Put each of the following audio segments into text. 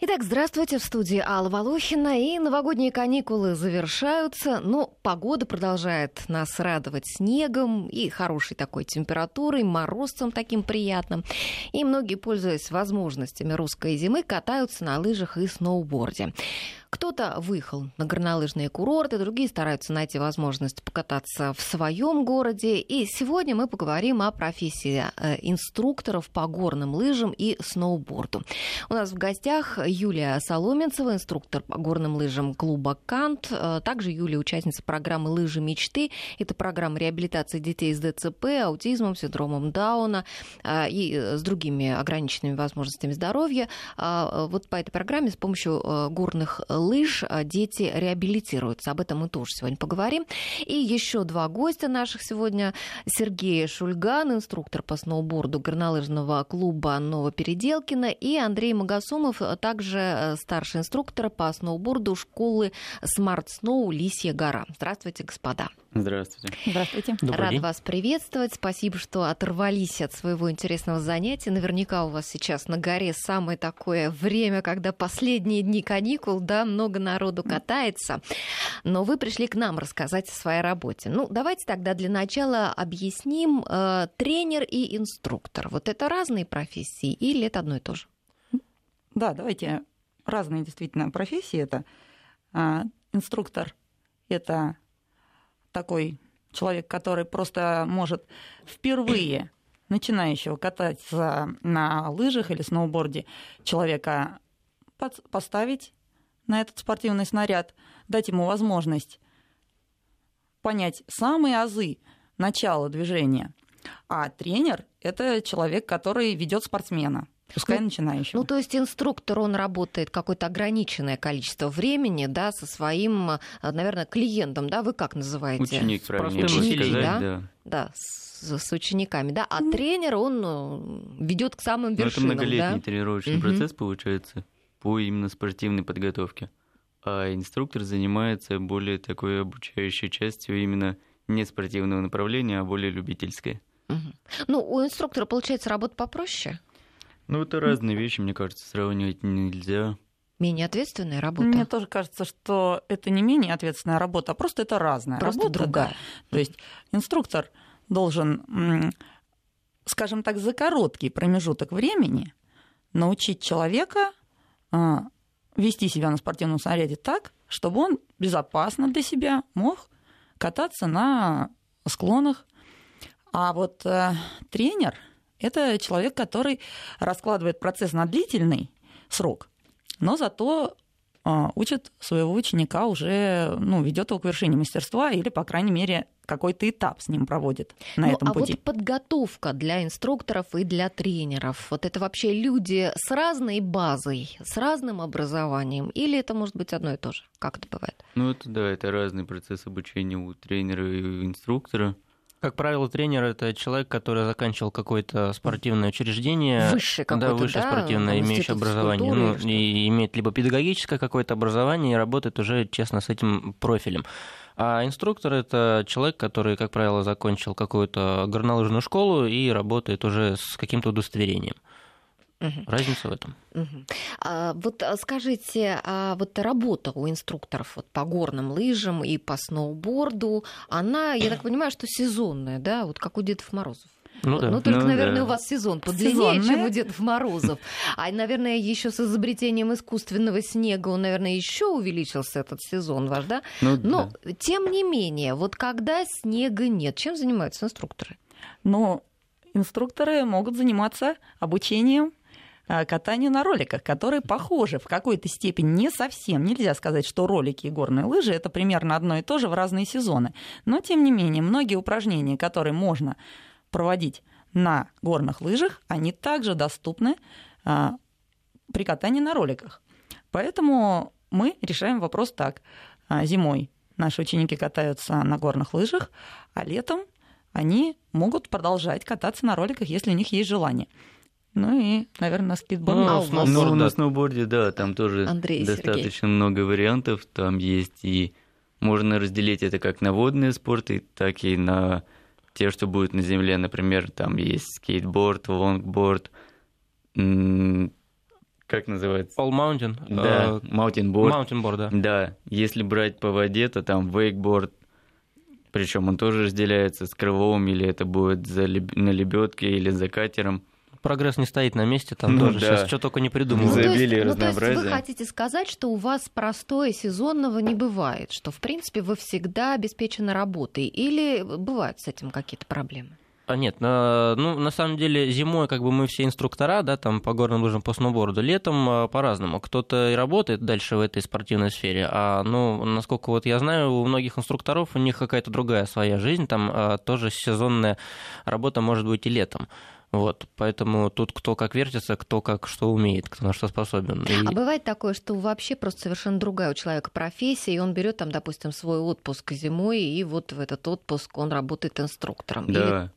Итак, здравствуйте, в студии Алла Волохина. И новогодние каникулы завершаются, но погода продолжает нас радовать снегом и хорошей такой температурой, морозцем таким приятным. И многие, пользуясь возможностями русской зимы, катаются на лыжах и сноуборде. Кто-то выехал на горнолыжные курорты, другие стараются найти возможность покататься в своем городе. И сегодня мы поговорим о профессии э, инструкторов по горным лыжам и сноуборду. У нас в гостях Юлия Соломенцева, инструктор по горным лыжам клуба «Кант». Э, также Юлия участница программы «Лыжи мечты». Это программа реабилитации детей с ДЦП, аутизмом, синдромом Дауна э, и с другими ограниченными возможностями здоровья. Вот по этой программе с помощью горных лыж а, дети реабилитируются. Об этом мы тоже сегодня поговорим. И еще два гостя наших сегодня. Сергей Шульган, инструктор по сноуборду горнолыжного клуба Новопеределкина, и Андрей Магасумов, а также э, старший инструктор по сноуборду школы Smart Snow Лисья гора. Здравствуйте, господа. Здравствуйте. Здравствуйте. Добрый Рад день. вас приветствовать. Спасибо, что оторвались от своего интересного занятия. Наверняка у вас сейчас на горе самое такое время, когда последние дни каникул, да, много народу катается. Но вы пришли к нам рассказать о своей работе. Ну, давайте тогда для начала объясним э, тренер и инструктор. Вот это разные профессии или это одно и то же? Да, давайте разные действительно профессии. Это э, инструктор, это такой человек, который просто может впервые начинающего кататься на лыжах или сноуборде человека поставить на этот спортивный снаряд, дать ему возможность понять самые азы начала движения. А тренер – это человек, который ведет спортсмена. Пускай ну, начинающего. Ну, то есть инструктор, он работает какое-то ограниченное количество времени, да, со своим, наверное, клиентом, да, вы как называете? Ученик, правильно Ученик, сказать, да? Да, да с, с учениками, да, а тренер, он э, ведет к самым вершинам, ну, это многолетний да? тренировочный угу. процесс, получается, по именно спортивной подготовке. А инструктор занимается более такой обучающей частью именно не спортивного направления, а более любительской. Угу. Ну, у инструктора, получается, работа попроще? Ну, это разные вещи, мне кажется, сравнивать нельзя. Менее ответственная работа. Мне тоже кажется, что это не менее ответственная работа, а просто это разная просто работа. Другая. Да. То есть инструктор должен, скажем так, за короткий промежуток времени научить человека а, вести себя на спортивном снаряде так, чтобы он безопасно для себя мог кататься на склонах. А вот э, тренер – это человек, который раскладывает процесс на длительный срок, но зато а, учит своего ученика уже, ну, ведет его к вершине мастерства или, по крайней мере, какой-то этап с ним проводит на ну, этом а пути. вот подготовка для инструкторов и для тренеров, вот это вообще люди с разной базой, с разным образованием, или это может быть одно и то же? Как это бывает? Ну, это да, это разный процесс обучения у тренера и у инструктора. Как правило, тренер это человек, который заканчивал какое-то спортивное учреждение, высшее, да, высшее да, спортивное, имеющее образование, ну, и имеет либо педагогическое какое-то образование и работает уже честно с этим профилем. А инструктор это человек, который, как правило, закончил какую-то горнолыжную школу и работает уже с каким-то удостоверением. Угу. Разница в этом. Угу. А, вот а, скажите, а вот работа у инструкторов вот, по горным лыжам и по сноуборду, она, я так понимаю, что сезонная, да, вот как у Дедов Морозов? Ну, да. ну только, ну, наверное, да. у вас сезон подлиннее, чем у Дедов Морозов. А, наверное, еще с изобретением искусственного снега, он, наверное, еще увеличился этот сезон ваш, да? Ну, Но, да. тем не менее, вот когда снега нет, чем занимаются инструкторы? Ну, инструкторы могут заниматься обучением Э, катанию на роликах, которые похожи в какой-то степени, не совсем. Нельзя сказать, что ролики и горные лыжи это примерно одно и то же в разные сезоны. Но, тем не менее, многие упражнения, которые можно проводить на горных лыжах, они также доступны а, при катании на роликах. Поэтому мы решаем вопрос так. А, зимой наши ученики катаются на горных лыжах, а летом они могут продолжать кататься на роликах, если у них есть желание. Ну и, наверное, на скейтборде. Ну, а сноуборд, ну, на сноуборде, да, там тоже Андрей, достаточно Сергей. много вариантов. Там есть и можно разделить это как на водные спорты, так и на те, что будут на земле. Например, там есть скейтборд, лонгборд, как называется? All Mountain. Да, Mountain Board. Mountain Board, да. Да, если брать по воде, то там wakeboard, причем он тоже разделяется с крылом, или это будет за на лебедке или за катером. Прогресс не стоит на месте, там ну, тоже да. сейчас что только не придумывают. Ну, есть, ну, то есть вы хотите сказать, что у вас простое сезонного не бывает, что в принципе вы всегда обеспечены работой, или бывают с этим какие-то проблемы? А нет, ну, на самом деле зимой как бы мы все инструктора, да, там по горным лыжам, по сноуборду, летом а, по-разному. Кто-то и работает дальше в этой спортивной сфере, а, ну, насколько вот я знаю, у многих инструкторов у них какая-то другая своя жизнь, там а, тоже сезонная работа может быть и летом. Вот, поэтому тут кто как вертится, кто как что умеет, кто на что способен. И... А бывает такое, что вообще просто совершенно другая у человека профессия, и он берет там, допустим, свой отпуск зимой, и вот в этот отпуск он работает инструктором. Да. Или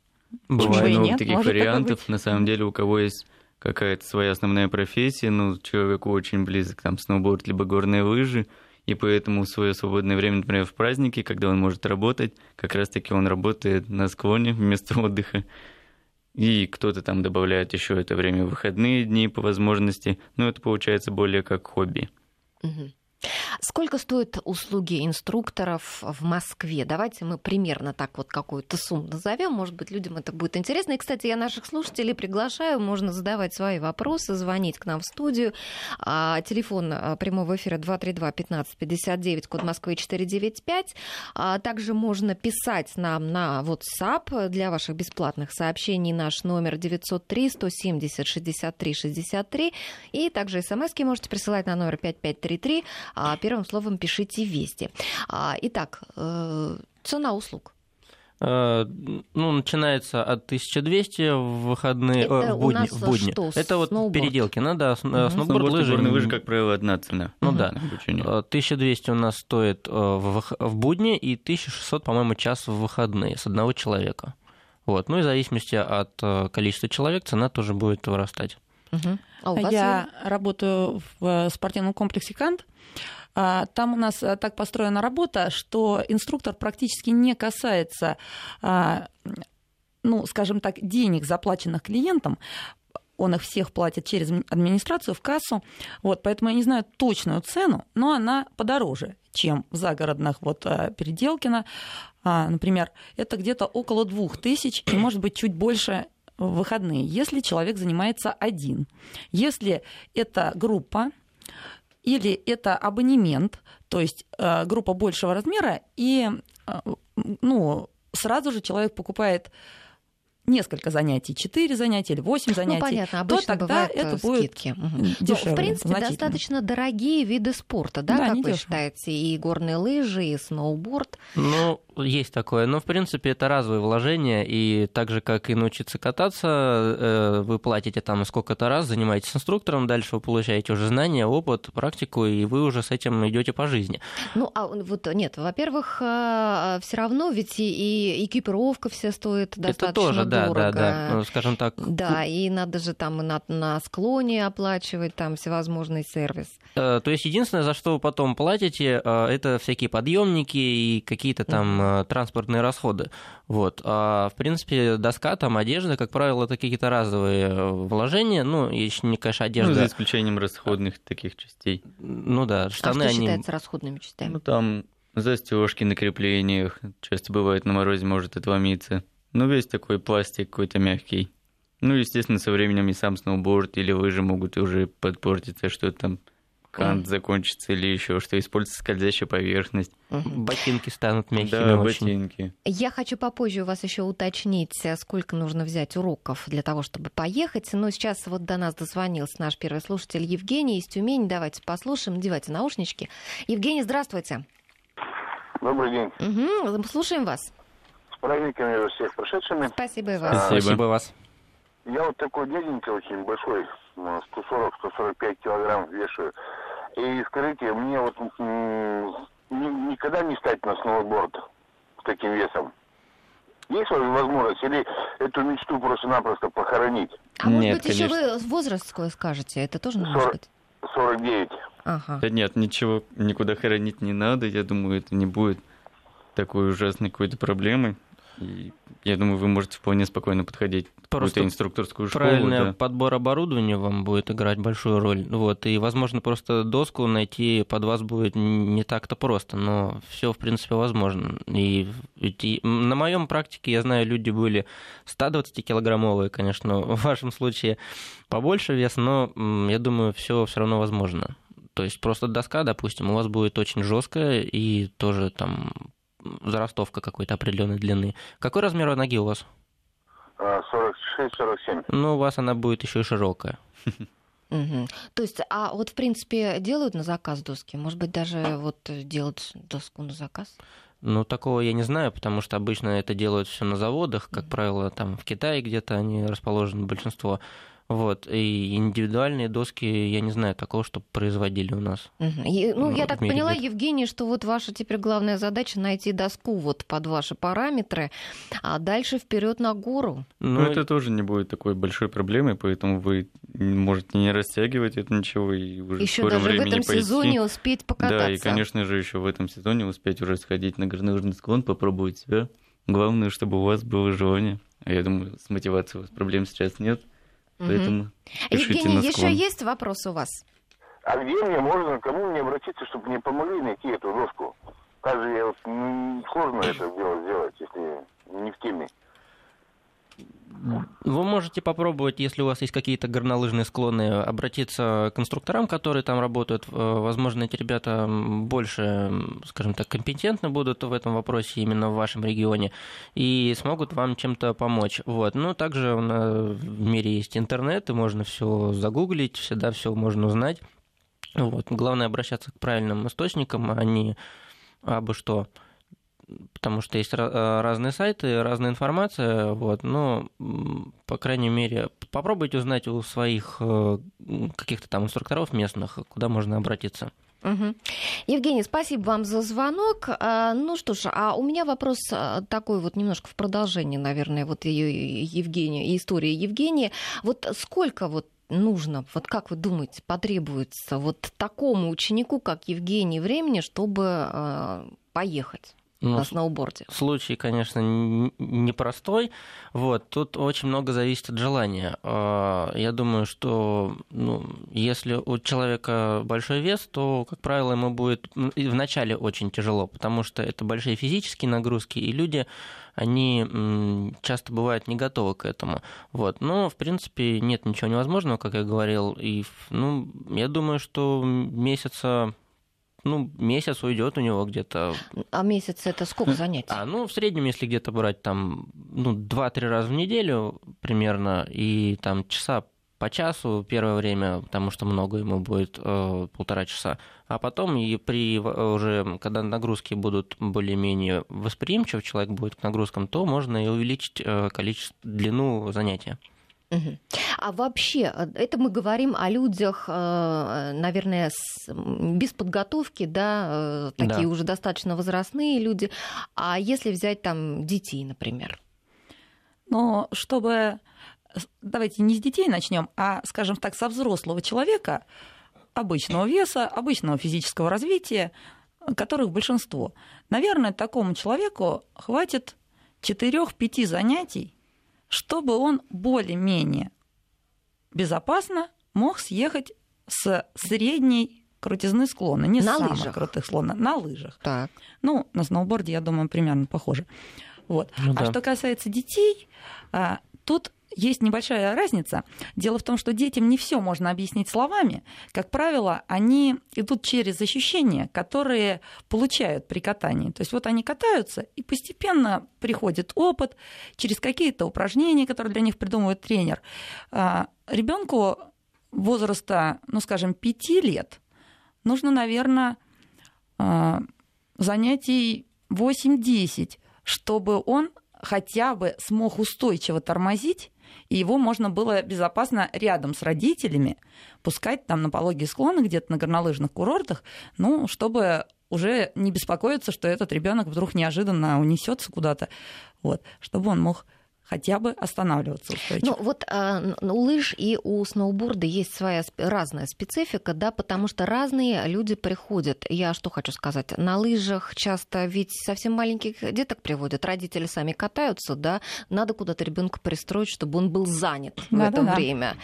Бывает много таких Может вариантов. На самом деле, у кого есть какая-то своя основная профессия, ну, человеку очень близок там сноуборд либо горные лыжи, и поэтому в свое свободное время, например, в праздники, когда он может работать, как раз-таки он работает на склоне вместо отдыха. И кто-то там добавляет еще это время в выходные дни по возможности, но это получается более как хобби. Угу. Сколько стоят услуги инструкторов в Москве? Давайте мы примерно так вот какую-то сумму назовем. Может быть, людям это будет интересно. И, кстати, я наших слушателей приглашаю. Можно задавать свои вопросы, звонить к нам в студию. А, телефон а, прямого эфира 232-1559, код Москвы 495. А, также можно писать нам на WhatsApp для ваших бесплатных сообщений. Наш номер 903 170 63 63. И также смс можете присылать на номер 5533 а первым словом пишите «Вести». А, итак, э, цена услуг. Э, ну, начинается от 1200 в выходные, это э, в будни. В будни. Что, это вот сноуборд? переделки, ну да, угу. сноуборд, лыжи. лыжи, как правило, одна цена. Ну угу. да, 1200 у нас стоит в, в будни и 1600, по-моему, час в выходные с одного человека. Вот. Ну и в зависимости от количества человек цена тоже будет вырастать. Угу. А у вас Я есть? работаю в спортивном комплексе «Кант». А, там у нас так построена работа, что инструктор практически не касается, а, ну, скажем так, денег, заплаченных клиентам, он их всех платит через администрацию в кассу. Вот, поэтому я не знаю точную цену, но она подороже, чем в загородных вот а, Переделкино. Например, это где-то около двух тысяч, и может быть чуть больше в выходные, если человек занимается один. Если это группа, или это абонемент, то есть э, группа большего размера, и э, ну, сразу же человек покупает несколько занятий, 4 занятия или 8 ну, занятий, ну, понятно, обычно то тогда это э, будет скидки. Дешевле, Но, в принципе, достаточно дорогие виды спорта, да, да как вы считаете? И горные лыжи, и сноуборд. Ну, есть такое. Но, в принципе, это разовые вложения, и так же, как и научиться кататься, э, вы платите там сколько-то раз, занимаетесь инструктором, дальше вы получаете уже знания, опыт, практику, и вы уже с этим идете по жизни. Ну, а вот нет, во-первых, э, все равно ведь и экипировка вся стоит достаточно это тоже, да, дорого. Да, да, ну, скажем так. Да, и надо же там на, на склоне оплачивать там всевозможный сервис. Э, то есть единственное, за что вы потом платите, э, это всякие подъемники и какие-то там. Транспортные расходы. Вот. А, в принципе, доска, там одежда, как правило, это какие-то разовые вложения. Ну, еще не, конечно, одежда... Ну, за исключением расходных таких частей. Ну да, штаны, а что они... считается расходными частями? Ну, там застежки на креплениях. Часто бывает на морозе может отломиться. Ну, весь такой пластик какой-то мягкий. Ну, естественно, со временем и сам сноуборд или лыжи могут уже подпортиться, что там кант mm. закончится или еще что используется скользящая поверхность. Mm-hmm. Ботинки станут мягкими. Да, очень. ботинки. Я хочу попозже у вас еще уточнить, сколько нужно взять уроков для того, чтобы поехать. Но сейчас вот до нас дозвонился наш первый слушатель Евгений из Тюмени. Давайте послушаем. Надевайте наушнички. Евгений, здравствуйте. Добрый день. Угу, слушаем вас. С праздниками всех прошедшими. Спасибо и вас. Спасибо. Спасибо вас. Я вот такой дяденька очень большой, 140-145 килограмм вешаю. И скажите, мне вот никогда не стать на сноуборд с таким весом? Есть возможность или эту мечту просто-напросто похоронить? А может быть, конечно. еще вы возраст свой скажете? Это тоже надо 40, сказать? 49. Ага. Да нет, ничего никуда хоронить не надо. Я думаю, это не будет такой ужасной какой-то проблемой. И я думаю, вы можете вполне спокойно подходить какую-то инструкторскую школу. Правильный да. подбор оборудования вам будет играть большую роль. Вот, и, возможно, просто доску найти под вас будет не так-то просто, но все, в принципе, возможно. И, и на моем практике, я знаю, люди были 120-килограммовые, конечно, в вашем случае побольше вес, но я думаю, все все равно возможно. То есть просто доска, допустим, у вас будет очень жесткая и тоже там заростовка какой-то определенной длины. Какой размер ноги у вас? 46-47. А, ну, у вас она будет еще и широкая. Угу. То есть, а вот в принципе делают на заказ доски? Может быть, даже вот делать доску на заказ? Ну, такого я не знаю, потому что обычно это делают все на заводах, как правило, там в Китае где-то они расположены большинство. Вот. И индивидуальные доски, я не знаю такого, что производили у нас. Угу. И, ну, я так поняла, нет. Евгений, что вот ваша теперь главная задача найти доску вот под ваши параметры, а дальше вперед на гору. Ну, ну это тоже не будет такой большой проблемой, поэтому вы можете не растягивать это ничего и уже еще в даже в этом пойти. сезоне успеть покататься. Да, и, конечно же, еще в этом сезоне успеть уже сходить на горнолыжный склон, попробовать себя. Главное, чтобы у вас было желание. А я думаю, с мотивацией у вас проблем сейчас нет. Поэтому Евгений, еще есть вопрос у вас? А где мне можно, кому мне обратиться, чтобы мне помогли найти эту доску? Как же я вот, сложно это дело сделать, если не в теме. Вы можете попробовать, если у вас есть какие-то горнолыжные склоны, обратиться к инструкторам, которые там работают. Э, возможно, эти ребята больше, скажем так, компетентны будут в этом вопросе именно в вашем регионе и смогут вам чем-то помочь. Вот. Ну, также в мире есть интернет, и можно все загуглить, всегда все можно узнать. Вот. Главное обращаться к правильным источникам, а не абы что потому что есть э, разные сайты, разная информация, вот, но, по крайней мере, попробуйте узнать у своих э, каких-то там инструкторов местных, куда можно обратиться. Угу. Евгений, спасибо вам за звонок. А, ну что ж, а у меня вопрос э, такой вот немножко в продолжении, наверное, вот ее Евгения, истории Евгения. Вот сколько вот нужно, вот как вы думаете, потребуется вот такому ученику, как Евгений, времени, чтобы поехать? Ну, на сноуборде? Случай, конечно, непростой. Вот, тут очень много зависит от желания. А, я думаю, что ну, если у человека большой вес, то, как правило, ему будет вначале очень тяжело, потому что это большие физические нагрузки, и люди они часто бывают не готовы к этому. Вот. Но, в принципе, нет ничего невозможного, как я говорил. И, ну, я думаю, что месяца ну, месяц уйдет у него где-то. А месяц это сколько занятий? А, ну, в среднем, если где-то брать там, ну, 2-3 раза в неделю примерно, и там часа по часу первое время, потому что много ему будет э, полтора часа, а потом и при уже когда нагрузки будут более-менее восприимчив, человек будет к нагрузкам, то можно и увеличить э, количество длину занятия. А вообще, э, это мы говорим о людях, э, наверное, с, без подготовки, да, э, такие да. уже достаточно возрастные люди. А если взять там детей, например? Но чтобы, давайте не с детей начнем, а, скажем так, со взрослого человека, обычного веса, обычного физического развития, которых большинство. Наверное, такому человеку хватит 4-5 занятий чтобы он более-менее безопасно мог съехать с средней крутизны склона, не на с самых лыжах. крутых склона, на лыжах. Так. Ну, на сноуборде, я думаю, примерно похоже. Вот. Ну, а да. что касается детей, а, тут есть небольшая разница. Дело в том, что детям не все можно объяснить словами. Как правило, они идут через ощущения, которые получают при катании. То есть вот они катаются, и постепенно приходит опыт через какие-то упражнения, которые для них придумывает тренер. А, Ребенку возраста, ну, скажем, 5 лет нужно, наверное, а, занятий 8-10, чтобы он хотя бы смог устойчиво тормозить и его можно было безопасно рядом с родителями пускать там на пологие склоны где-то на горнолыжных курортах, ну, чтобы уже не беспокоиться, что этот ребенок вдруг неожиданно унесется куда-то, вот, чтобы он мог хотя бы останавливаться устойчиво. Ну вот э, у лыж и у сноуборда есть своя разная специфика, да, потому что разные люди приходят. Я что хочу сказать, на лыжах часто ведь совсем маленьких деток приводят, родители сами катаются, да, надо куда-то ребенка пристроить, чтобы он был занят да, в это да, время.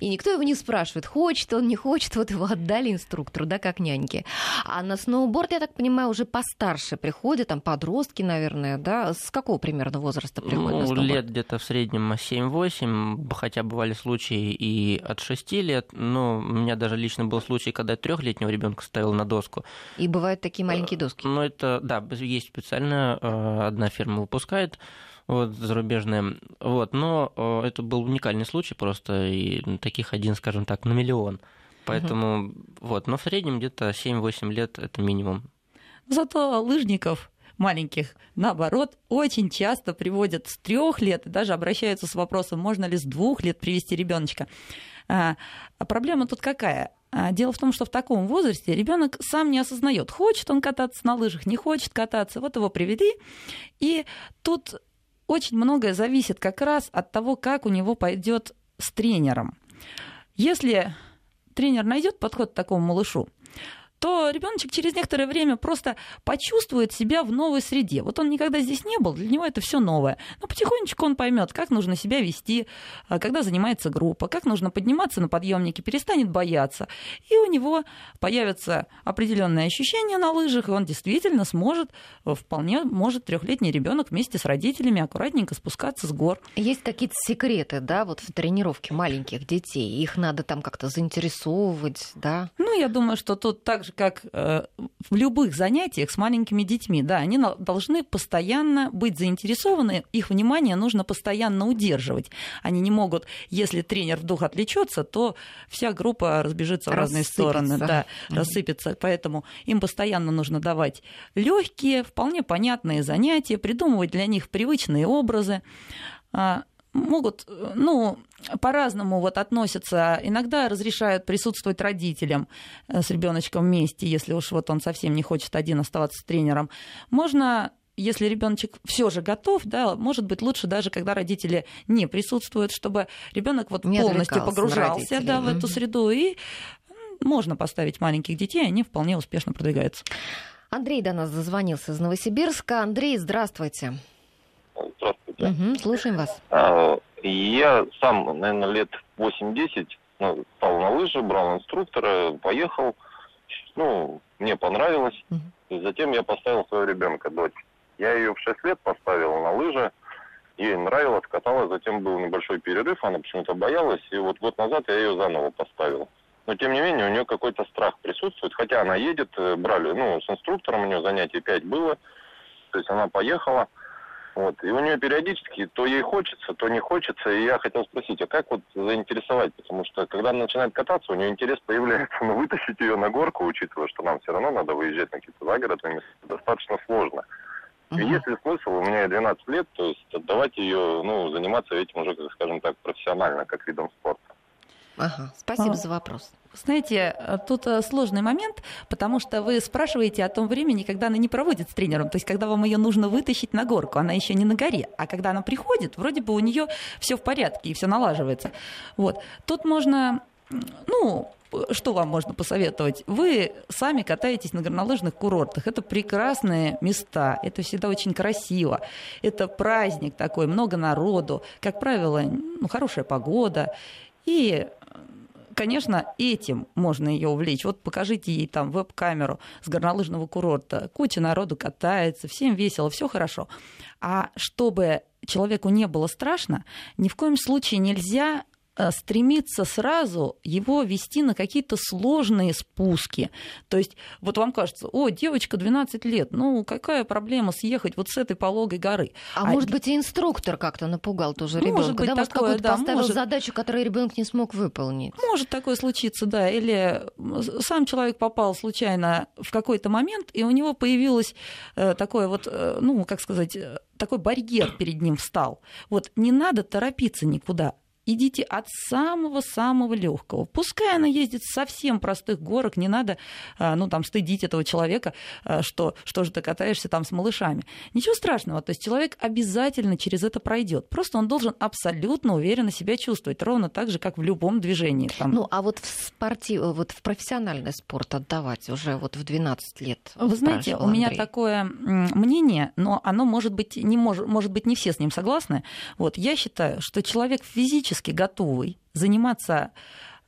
И никто его не спрашивает, хочет он, не хочет, вот его отдали инструктору, да, как няньки. А на сноуборд, я так понимаю, уже постарше приходят, там подростки, наверное, да, с какого примерно возраста приходят? Ну, лет где-то в среднем 7-8, хотя бывали случаи и от 6 лет, но у меня даже лично был случай, когда трехлетнего ребенка ставил на доску. И бывают такие маленькие доски? Ну, это, да, есть специально, э, одна фирма выпускает, вот, зарубежная. Вот, но э, это был уникальный случай просто, и таких один, скажем так, на миллион. Поэтому, угу. вот, но в среднем где-то 7-8 лет это минимум. Зато лыжников маленьких, наоборот, очень часто приводят с трех лет и даже обращаются с вопросом, можно ли с двух лет привести ребеночка. А, а проблема тут какая? А, дело в том, что в таком возрасте ребенок сам не осознает, хочет он кататься на лыжах, не хочет кататься. Вот его привели. И тут очень многое зависит как раз от того, как у него пойдет с тренером. Если тренер найдет подход к такому малышу, то ребеночек через некоторое время просто почувствует себя в новой среде. Вот он никогда здесь не был, для него это все новое. Но потихонечку он поймет, как нужно себя вести, а, когда занимается группа, как нужно подниматься на подъемнике, перестанет бояться. И у него появятся определенные ощущения на лыжах, и он действительно сможет, э, вполне может трехлетний ребенок вместе с родителями аккуратненько спускаться с гор. Есть какие-то секреты, да, вот в тренировке маленьких детей? Их надо там как-то заинтересовывать, да? Ну, я думаю, что тут также же, как э, в любых занятиях с маленькими детьми, да, они должны постоянно быть заинтересованы, их внимание нужно постоянно удерживать. Они не могут, если тренер вдруг отвлечется, то вся группа разбежится в разные стороны, да, рассыпется. Поэтому им постоянно нужно давать легкие, вполне понятные занятия, придумывать для них привычные образы а, могут, ну, по-разному вот относятся. Иногда разрешают присутствовать родителям э, с ребеночком вместе, если уж вот он совсем не хочет один оставаться с тренером. Можно если ребеночек все же готов, да, может быть лучше даже, когда родители не присутствуют, чтобы ребенок вот не полностью погружался да, в эту среду и можно поставить маленьких детей, они вполне успешно продвигаются. Андрей до нас зазвонился из Новосибирска. Андрей, здравствуйте. Здравствуйте. Угу, слушаем вас. А, я сам, наверное, лет 8-10 ну, стал на лыжи, брал инструктора, поехал. Ну, мне понравилось. Угу. И затем я поставил своего ребенка, дочь. Я ее в 6 лет поставил на лыжи. Ей нравилось, каталась. Затем был небольшой перерыв, она почему-то боялась. И вот год назад я ее заново поставил. Но, тем не менее, у нее какой-то страх присутствует. Хотя она едет, э, брали, ну, с инструктором у нее занятий 5 было. То есть она поехала. Вот. И у нее периодически то ей хочется, то не хочется. И я хотел спросить, а как вот заинтересовать? Потому что когда она начинает кататься, у нее интерес появляется. Но вытащить ее на горку, учитывая, что нам все равно надо выезжать на какие-то загородные места, достаточно сложно. И есть ли смысл, у меня 12 лет, то есть отдавать ее, ну, заниматься этим уже, скажем так, профессионально, как видом спорта. Ага, спасибо а, за вопрос. Знаете, тут э, сложный момент, потому что вы спрашиваете о том времени, когда она не проводит с тренером, то есть когда вам ее нужно вытащить на горку, она еще не на горе, а когда она приходит, вроде бы у нее все в порядке и все налаживается. Вот. Тут можно, ну, что вам можно посоветовать? Вы сами катаетесь на горнолыжных курортах. Это прекрасные места, это всегда очень красиво. Это праздник такой, много народу. Как правило, ну, хорошая погода. И конечно, этим можно ее увлечь. Вот покажите ей там веб-камеру с горнолыжного курорта. Куча народу катается, всем весело, все хорошо. А чтобы человеку не было страшно, ни в коем случае нельзя Э, стремиться сразу его вести на какие-то сложные спуски. То есть вот вам кажется, о, девочка 12 лет, ну какая проблема съехать вот с этой пологой горы? А, а может быть и инструктор как-то напугал тоже ребенка, может быть, да? Может, такое, да, поставил может... задачу, которую ребенок не смог выполнить? Может такое случиться, да. Или сам человек попал случайно в какой-то момент, и у него появилось э, такое вот, э, ну, как сказать, такой барьер перед ним встал. Вот не надо торопиться никуда идите от самого-самого легкого. Пускай она ездит с совсем простых горок, не надо, а, ну, там, стыдить этого человека, а, что, что же ты катаешься там с малышами. Ничего страшного, то есть человек обязательно через это пройдет. Просто он должен абсолютно уверенно себя чувствовать, ровно так же, как в любом движении. Там. Ну, а вот в спорте, вот в профессиональный спорт отдавать уже вот в 12 лет? Вы знаете, у меня такое мнение, но оно может быть не может, может быть не все с ним согласны. Вот я считаю, что человек физически готовый заниматься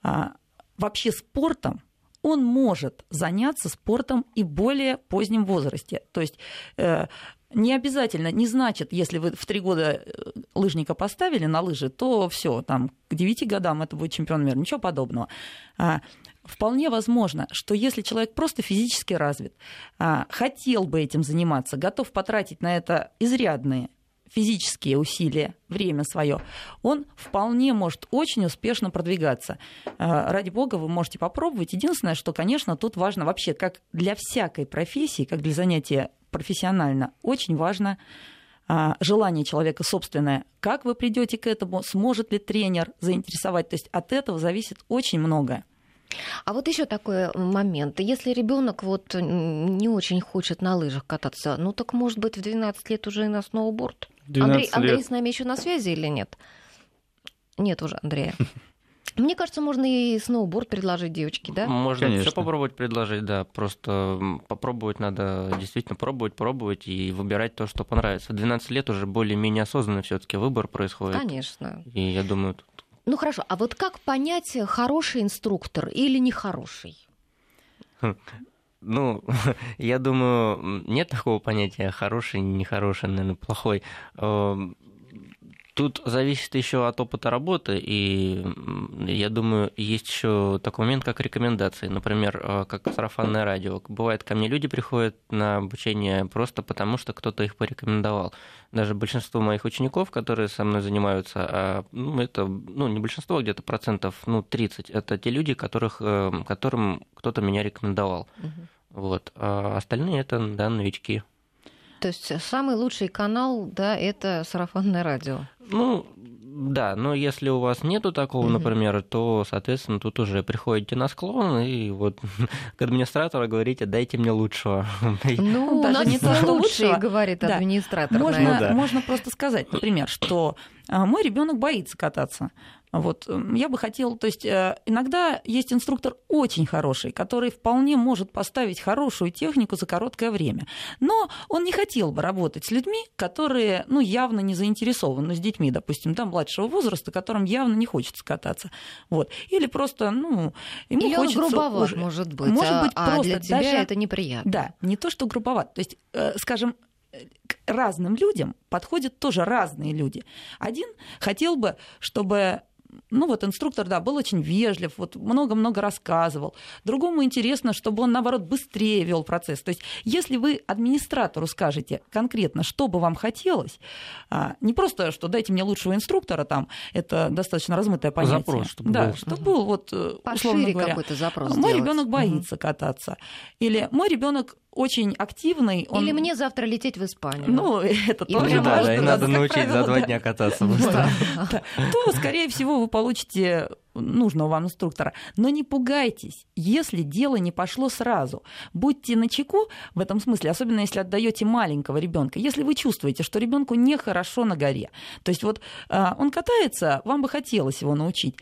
а, вообще спортом, он может заняться спортом и более позднем возрасте. То есть э, не обязательно, не значит, если вы в три года э, лыжника поставили на лыжи, то все, там, к девяти годам это будет чемпион мира, ничего подобного. А, вполне возможно, что если человек просто физически развит, а, хотел бы этим заниматься, готов потратить на это изрядные физические усилия, время свое, он вполне может очень успешно продвигаться. А, ради бога, вы можете попробовать. Единственное, что, конечно, тут важно вообще, как для всякой профессии, как для занятия профессионально, очень важно а, желание человека собственное. Как вы придете к этому, сможет ли тренер заинтересовать. То есть от этого зависит очень многое. А вот еще такой момент. Если ребенок вот не очень хочет на лыжах кататься, ну так может быть в 12 лет уже и на сноуборд? Андрей, лет. Андрей с нами еще на связи или нет? Нет уже Андрея. Мне кажется, можно и сноуборд предложить девочке, да? Можно все попробовать предложить, да. Просто попробовать надо действительно пробовать, пробовать и выбирать то, что понравится. В 12 лет уже более-менее осознанный все-таки выбор происходит. Конечно. И я думаю, ну хорошо, а вот как понять, хороший инструктор или нехороший? Ну, я думаю, нет такого понятия хороший, нехороший, наверное, плохой. Тут зависит еще от опыта работы, и я думаю, есть еще такой момент, как рекомендации. Например, э, как сарафанное радио. Бывает, ко мне люди приходят на обучение просто потому, что кто-то их порекомендовал. Даже большинство моих учеников, которые со мной занимаются, а, ну, это ну, не большинство, а где-то процентов ну, 30, это те люди, которых, э, которым кто-то меня рекомендовал. Угу. Вот. А остальные это да, новички. То есть самый лучший канал, да, это сарафанное радио. Ну, да, но если у вас нету такого, угу. например, то, соответственно, тут уже приходите на склон и вот к администратору говорите, дайте мне лучшего. Ну, даже не то, что лучше, говорит администратор. Можно, ну, да. можно просто сказать, например, что а, мой ребенок боится кататься. Вот, я бы хотела, то есть э, иногда есть инструктор очень хороший, который вполне может поставить хорошую технику за короткое время, но он не хотел бы работать с людьми, которые, ну, явно не заинтересованы, с детьми, допустим, там младшего возраста, которым явно не хочется кататься, вот, или просто, ну, ему или хочется... он грубоват, уже... может быть, может а, быть, а, просто для тебя даже... это неприятно. Да, не то, что грубоват, то есть, э, скажем, к разным людям подходят тоже разные люди. Один хотел бы, чтобы ну вот инструктор, да, был очень вежлив, вот много-много рассказывал. Другому интересно, чтобы он, наоборот, быстрее вел процесс. То есть, если вы администратору скажете конкретно, что бы вам хотелось, а, не просто, что дайте мне лучшего инструктора, там, это достаточно размытое понятие. Запрос, чтобы да, был. чтобы был, вот, э, условно говоря, какой-то запрос Мой ребенок боится угу. кататься. Или мой ребенок очень активный. Он... Или мне завтра лететь в Испанию. Ну, это и тоже да, да, и надо научить правило, за два дня кататься быстро. То, скорее всего, вы получите нужного вам инструктора. Но не пугайтесь, если дело не пошло сразу. Будьте начеку в этом смысле, особенно если отдаете маленького ребенка. Если вы чувствуете, что ребенку нехорошо на горе, то есть вот а, он катается, вам бы хотелось его научить,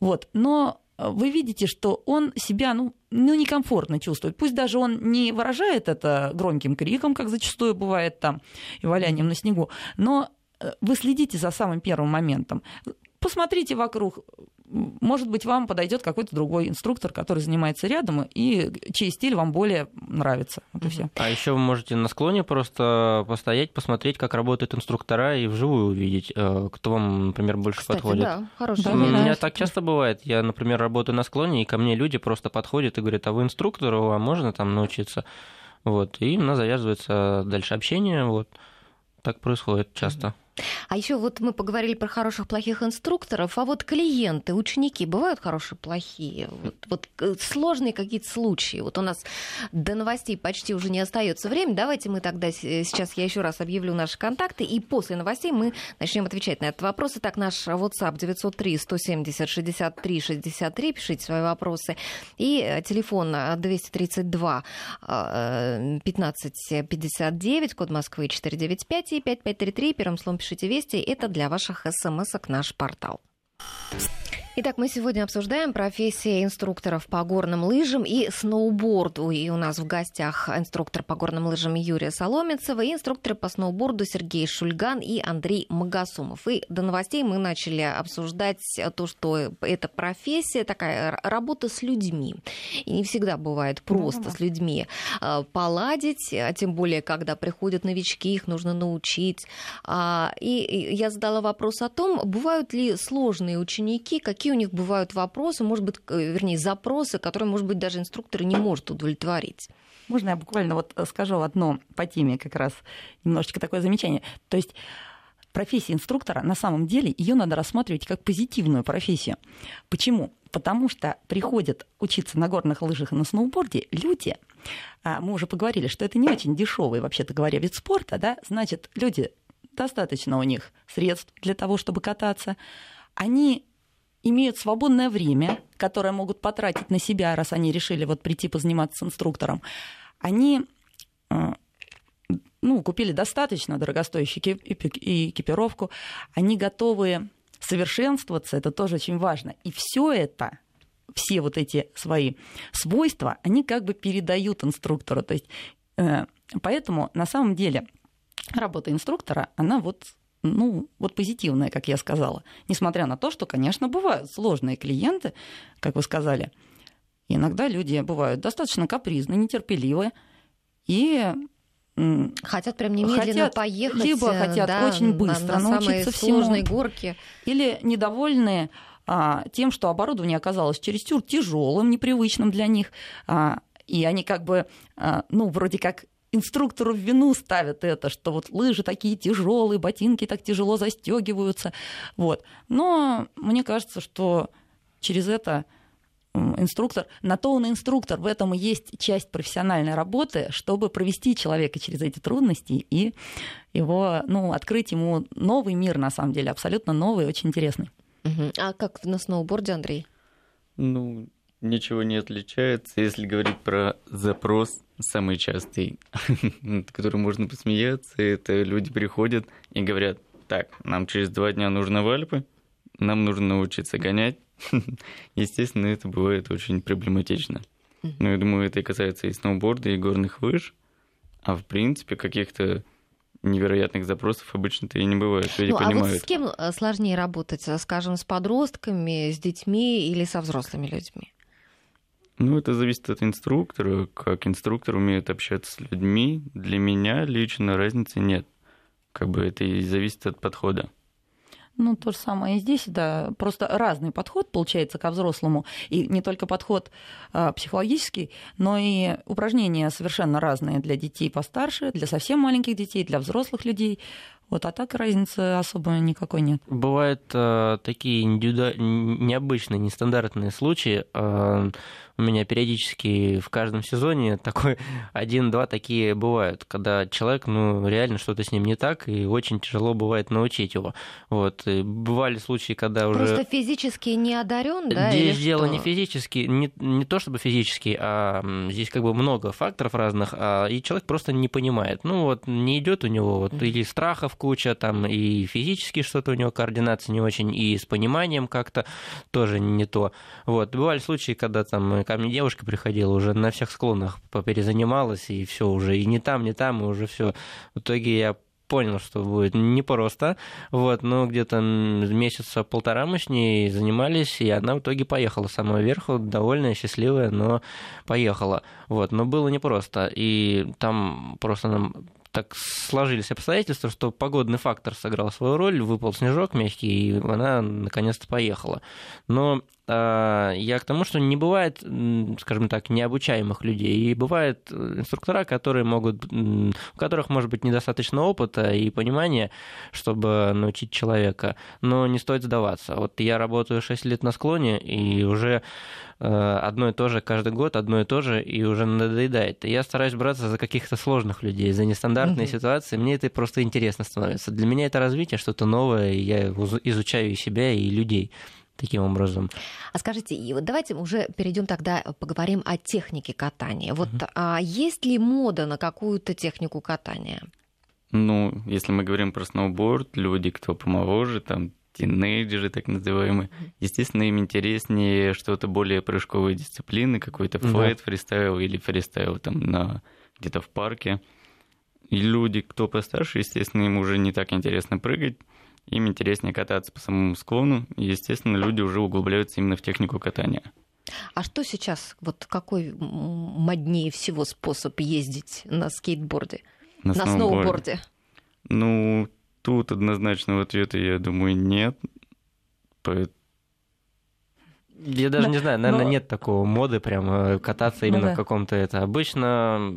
вот, но вы видите, что он себя ну, ну, некомфортно чувствует. Пусть даже он не выражает это громким криком, как зачастую бывает там, и валянием на снегу, но э, вы следите за самым первым моментом. Посмотрите вокруг, может быть, вам подойдет какой-то другой инструктор, который занимается рядом, и чей стиль вам более нравится. Вот и все. А еще вы можете на склоне просто постоять, посмотреть, как работают инструктора, и вживую увидеть, э, кто вам, например, больше Кстати, подходит. Да, хороший да, У меня так часто бывает. Я, например, работаю на склоне, и ко мне люди просто подходят и говорят, а вы инструктор, а можно там научиться? Вот, и у нас завязывается дальше общение, вот. Так происходит часто. А еще вот мы поговорили про хороших, плохих инструкторов, а вот клиенты, ученики бывают хорошие, плохие? Вот, вот э, сложные какие-то случаи. Вот у нас до новостей почти уже не остается времени. Давайте мы тогда сейчас я еще раз объявлю наши контакты, и после новостей мы начнем отвечать на этот вопрос. Итак, наш WhatsApp 903 170 63 63, пишите свои вопросы. И э, телефон 232 15 59, код Москвы 495 и 5533, первым словом пишите «Вести». Это для ваших смс-ок наш портал. Итак, мы сегодня обсуждаем профессии инструкторов по горным лыжам и сноуборду. И у нас в гостях инструктор по горным лыжам Юрия Соломицева и инструкторы по сноуборду Сергей Шульган и Андрей Магасумов. И до новостей мы начали обсуждать то, что эта профессия такая работа с людьми. И не всегда бывает просто с людьми а, поладить, а тем более, когда приходят новички, их нужно научить. А, и я задала вопрос о том, бывают ли сложные ученики, какие какие у них бывают вопросы, может быть, вернее, запросы, которые, может быть, даже инструктор не может удовлетворить. Можно я буквально вот э, скажу одно по теме как раз, немножечко такое замечание. То есть профессия инструктора, на самом деле, ее надо рассматривать как позитивную профессию. Почему? Потому что приходят учиться на горных лыжах и на сноуборде люди, а, мы уже поговорили, что это не очень дешевый, вообще-то говоря, вид спорта, да, значит, люди достаточно у них средств для того, чтобы кататься, они имеют свободное время, которое могут потратить на себя, раз они решили вот прийти позаниматься с инструктором, они э, ну, купили достаточно дорогостоящую экипировку, они готовы совершенствоваться, это тоже очень важно. И все это, все вот эти свои свойства, они как бы передают инструктору. То есть, э, поэтому на самом деле работа инструктора, она вот ну, вот позитивная, как я сказала. Несмотря на то, что, конечно, бывают сложные клиенты, как вы сказали. иногда люди бывают достаточно капризны, нетерпеливы и Хотят прям немедленно хотят, поехать. Либо э, хотят да, очень быстро на, на научиться всему. сложной горке. Или недовольны а, тем, что оборудование оказалось чересчур тяжелым, непривычным для них. А, и они как бы, а, ну, вроде как инструктору в вину ставят это, что вот лыжи такие тяжелые, ботинки так тяжело застегиваются. Вот. Но мне кажется, что через это инструктор, на то он инструктор, в этом и есть часть профессиональной работы, чтобы провести человека через эти трудности и его, ну, открыть ему новый мир, на самом деле, абсолютно новый, очень интересный. А как на сноуборде, Андрей? Ну, ничего не отличается. Если говорить про запрос, самый частый, над которым можно посмеяться, это люди приходят и говорят, так, нам через два дня нужно в Альпы, нам нужно научиться гонять. Естественно, это бывает очень проблематично. Но я думаю, это и касается и сноуборда, и горных лыж. А в принципе, каких-то невероятных запросов обычно-то и не бывает. Люди ну, понимают. а вот с кем э, сложнее работать, скажем, с подростками, с детьми или со взрослыми людьми? Ну, это зависит от инструктора. Как инструктор умеет общаться с людьми, для меня лично разницы нет. Как бы это и зависит от подхода. Ну, то же самое и здесь, да, просто разный подход получается ко взрослому. И не только подход а, психологический, но и упражнения совершенно разные для детей постарше, для совсем маленьких детей, для взрослых людей. Вот, а так разницы особо никакой нет. Бывают э, такие индивиду... необычные, нестандартные случаи. Э, у меня периодически в каждом сезоне такой один-два такие бывают, когда человек, ну, реально что-то с ним не так, и очень тяжело бывает научить его. Вот. И бывали случаи, когда уже... Просто физически не одарен, да? Здесь дело что? не физически, не, не то чтобы физически, а здесь как бы много факторов разных, а, и человек просто не понимает. Ну, вот не идет у него вот, или страхов куча, там, и физически что-то у него координация не очень, и с пониманием как-то тоже не то. Вот. Бывали случаи, когда там ко мне девушка приходила, уже на всех склонах перезанималась, и все уже, и не там, не там, и уже все. В итоге я понял, что будет непросто, вот, но где-то месяца полтора мы с ней занимались, и она в итоге поехала с самого верху, довольная, счастливая, но поехала, вот, но было непросто, и там просто нам так сложились обстоятельства, что погодный фактор сыграл свою роль, выпал снежок мягкий, и она наконец-то поехала. Но я к тому, что не бывает, скажем так, необучаемых людей. И бывают инструктора, которые могут, у которых может быть недостаточно опыта и понимания, чтобы научить человека. Но не стоит сдаваться. Вот я работаю 6 лет на склоне, и уже э, одно и то же каждый год, одно и то же, и уже надоедает. Я стараюсь браться за каких-то сложных людей, за нестандартные угу. ситуации. Мне это просто интересно становится. Для меня это развитие, что-то новое, и я изучаю и себя, и людей таким образом. А скажите, и вот давайте уже перейдем тогда, поговорим о технике катания. Вот uh а есть ли мода на какую-то технику катания? Ну, если мы говорим про сноуборд, люди, кто помоложе, там, тинейджеры так называемые, естественно, им интереснее что-то более прыжковые дисциплины, какой-то флэт, да. фристайл или фристайл там на где-то в парке. И люди, кто постарше, естественно, им уже не так интересно прыгать, им интереснее кататься по самому склону, и, естественно, люди уже углубляются именно в технику катания. А что сейчас, вот какой моднее всего способ ездить на скейтборде, на, на сноуборде? Ну, тут однозначного ответа, я думаю, нет. Я даже да, не знаю, наверное, но... нет такого моды прям кататься именно ну, да. в каком-то это. Обычно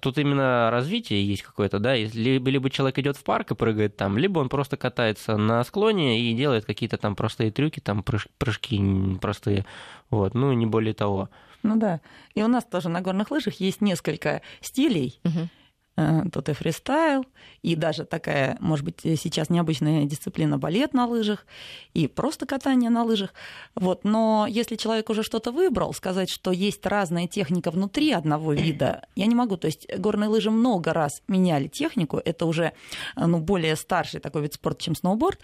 тут именно развитие есть какое-то, да, либо, либо человек идет в парк и прыгает там, либо он просто катается на склоне и делает какие-то там простые трюки, там прыжки простые, вот, ну, не более того. Ну да, и у нас тоже на горных лыжах есть несколько стилей, угу. Э, тут и фристайл, и даже такая, может быть, сейчас необычная дисциплина балет на лыжах, и просто катание на лыжах. Вот. Но если человек уже что-то выбрал, сказать, что есть разная техника внутри одного вида, я не могу. То есть горные лыжи много раз меняли технику, это уже ну, более старший такой вид спорта, чем сноуборд,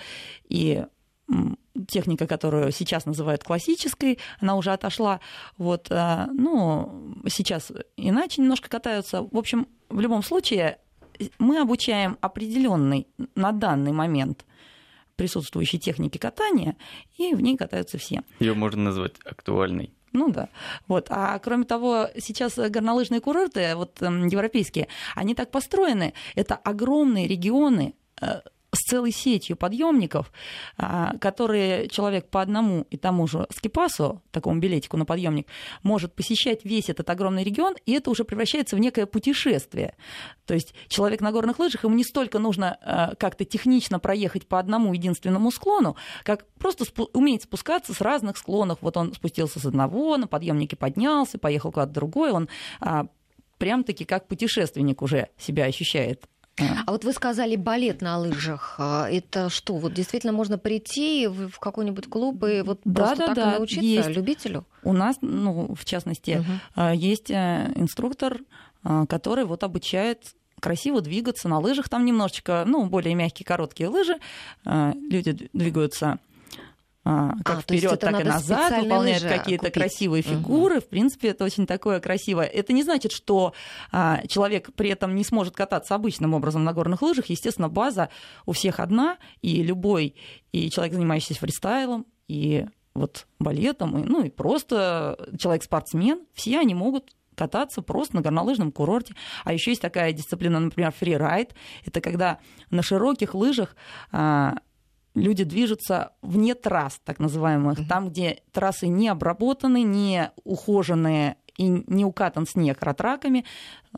и техника, которую сейчас называют классической, она уже отошла. Вот, э, ну, сейчас иначе немножко катаются. В общем, в любом случае, мы обучаем определенный на данный момент присутствующей техники катания, и в ней катаются все. Ее можно назвать актуальной. Ну да. Вот. А кроме того, сейчас горнолыжные курорты, вот эм, европейские, они так построены. Это огромные регионы э, с целой сетью подъемников, а, которые человек по одному и тому же скипасу, такому билетику на подъемник, может посещать весь этот огромный регион, и это уже превращается в некое путешествие. То есть человек на горных лыжах, ему не столько нужно а, как-то технично проехать по одному единственному склону, как просто уметь спускаться с разных склонов. Вот он спустился с одного, на подъемнике поднялся, поехал куда-то другой, он а, прям-таки как путешественник уже себя ощущает а вот вы сказали балет на лыжах. А это что, вот действительно можно прийти в какой-нибудь клуб и вот да, просто да, так да, научиться есть. любителю? У нас, ну, в частности, угу. есть э, инструктор, а, который вот обучает красиво двигаться на лыжах. Там немножечко, ну, более мягкие, короткие лыжи. Люди двигаются как а, вперед, так и назад, выполняют какие-то красивые фигуры. Угу. В принципе, это очень такое красивое. Это не значит, что а, человек при этом не сможет кататься обычным образом на горных лыжах. Естественно, база у всех одна, и любой, и человек, занимающийся фристайлом, и вот балетом, и, ну и просто человек-спортсмен, все они могут кататься просто на горнолыжном курорте. А еще есть такая дисциплина, например, фрирайд. Это когда на широких лыжах а, люди движутся вне трасс, так называемых, mm-hmm. там, где трассы не обработаны, не ухоженные и не укатан снег ратраками,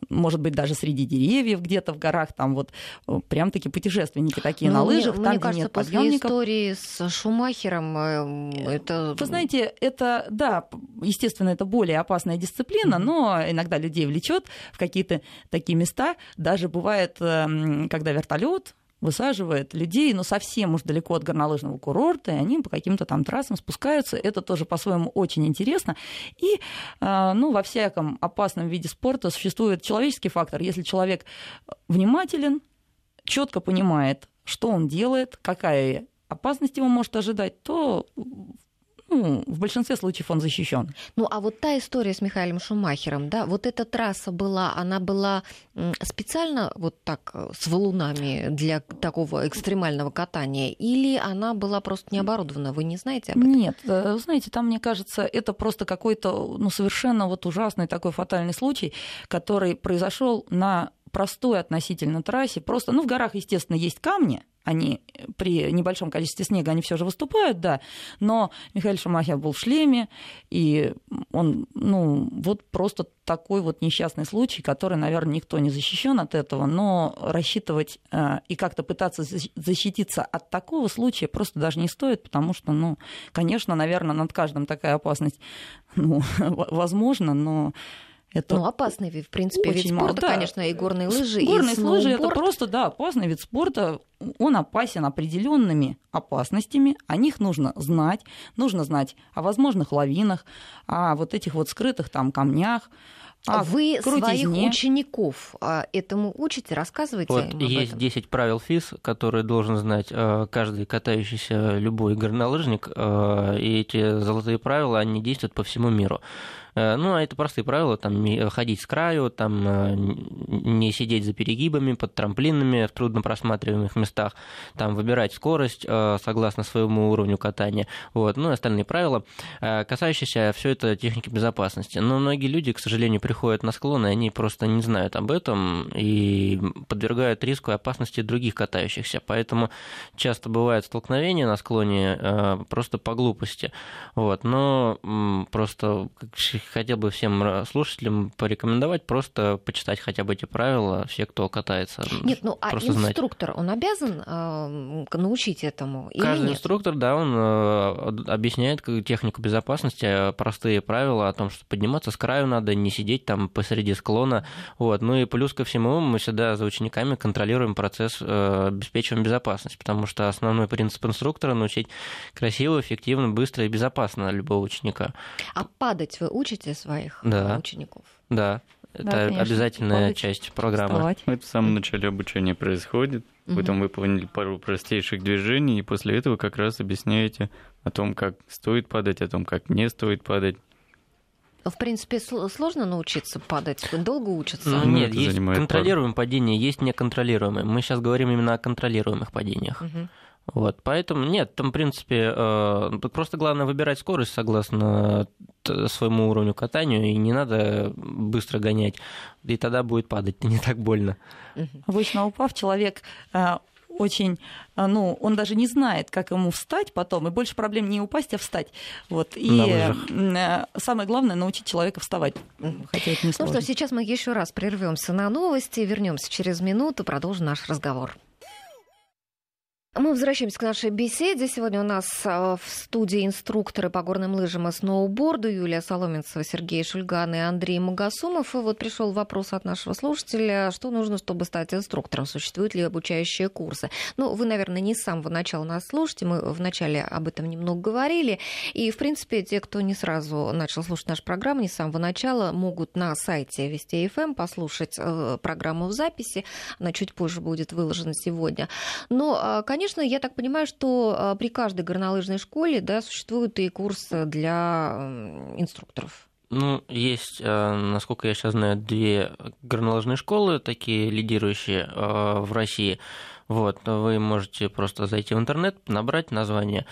может быть, даже среди деревьев где-то в горах, там вот э, прям таки путешественники такие ну, на лыжах, мне, там, мне где кажется, нет после подъемников. истории с Шумахером э, это... Вы знаете, это, да, естественно, это более опасная дисциплина, но иногда людей влечет в какие-то такие места. Даже бывает, эм, когда вертолет высаживает людей, но совсем уж далеко от горнолыжного курорта, и они по каким-то там трассам спускаются. Это тоже по-своему очень интересно. И, а, ну, во всяком опасном виде спорта существует человеческий фактор. Если человек внимателен, четко понимает, что он делает, какая опасность его может ожидать, то ну, в большинстве случаев он защищен. Ну, а вот та история с Михаилом Шумахером, да, вот эта трасса была, она была специально вот так э, с валунами для такого экстремального катания, или она была просто не оборудована? Вы не знаете об этом? Нет, э, знаете, там, мне кажется, это просто какой-то, ну, совершенно вот ужасный такой фатальный случай, который произошел на простой относительно трассе. Просто, ну, в горах, естественно, есть камни, они при небольшом количестве снега они все же выступают, да, но Михаил Шумахер был в шлеме, и он, ну, вот просто такой вот несчастный случай, который, наверное, никто не защищен от этого, но рассчитывать э, и как-то пытаться защититься от такого случая просто даже не стоит, потому что, ну, конечно, наверное, над каждым такая опасность, ну, возможно, но это ну, опасный вид, в принципе, вид спорта, да. конечно, и горные лыжи. Горные и лыжи это просто, да, опасный вид спорта. Он опасен определенными опасностями. О них нужно знать. Нужно знать о возможных лавинах, о вот этих вот скрытых там камнях. А вы крутизне. своих учеников а, этому учите, рассказываете вот им об есть этом? 10 правил ФИС, которые должен знать а, каждый катающийся любой горнолыжник, а, и эти золотые правила, они действуют по всему миру. Э, ну, а это простые правила, там, ходить с краю, там, э, не сидеть за перегибами, под трамплинами в трудно просматриваемых местах, там, выбирать скорость э, согласно своему уровню катания, вот, ну, и остальные правила, касающиеся все это техники безопасности. Но многие люди, к сожалению, приходят на склоны, и они просто не знают об этом и подвергают риску и опасности других катающихся, поэтому часто бывают столкновения на склоне просто по глупости, вот, но просто хотел бы всем слушателям порекомендовать просто почитать хотя бы эти правила, все, кто катается. Нет, ну а инструктор, знать. он обязан э, научить этому? Каждый нет? инструктор, да, он э, объясняет технику безопасности, э, простые правила о том, что подниматься с краю надо, не сидеть там посреди склона. Вот. Ну и плюс ко всему мы всегда за учениками контролируем процесс, э, обеспечиваем безопасность, потому что основной принцип инструктора научить красиво, эффективно, быстро и безопасно любого ученика. А падать вы учите? Учите своих да. учеников? Да, это да, обязательная Помните часть программы. Вставать. Это в самом начале обучения происходит. Угу. Потом выполнили пару простейших движений, и после этого как раз объясняете о том, как стоит падать, о том, как не стоит падать. В принципе, сложно научиться падать? Долго учатся? Ну, нет, есть контролируемое падение, есть неконтролируемое. Мы сейчас говорим именно о контролируемых падениях. Угу. Вот, поэтому нет, там, в принципе, э, просто главное выбирать скорость согласно своему уровню катанию, и не надо быстро гонять, и тогда будет падать не так больно. Обычно упав, человек э, очень, э, ну, он даже не знает, как ему встать потом, и больше проблем не упасть, а встать. Вот. И самое главное научить человека вставать. Хотя это не сложно. Ну что, сейчас мы еще раз прервемся на новости, вернемся через минуту, продолжим наш разговор. Мы возвращаемся к нашей беседе. Сегодня у нас э, в студии инструкторы по горным лыжам и сноуборду Юлия Соломенцева, Сергей Шульган и Андрей Магасумов. И вот пришел вопрос от нашего слушателя, что нужно, чтобы стать инструктором? Существуют ли обучающие курсы? Ну, вы, наверное, не с самого начала нас слушаете, мы вначале об этом немного говорили. И, в принципе, те, кто не сразу начал слушать нашу программу, не с самого начала, могут на сайте Вести ФМ послушать э, программу в записи. Она чуть позже будет выложена сегодня. Но, конечно, конечно, я так понимаю, что а, при каждой горнолыжной школе да, существуют и курсы для инструкторов. Ну, есть, а, насколько я сейчас знаю, две горнолыжные школы, такие лидирующие а, в России. Вот, вы можете просто зайти в интернет, набрать название.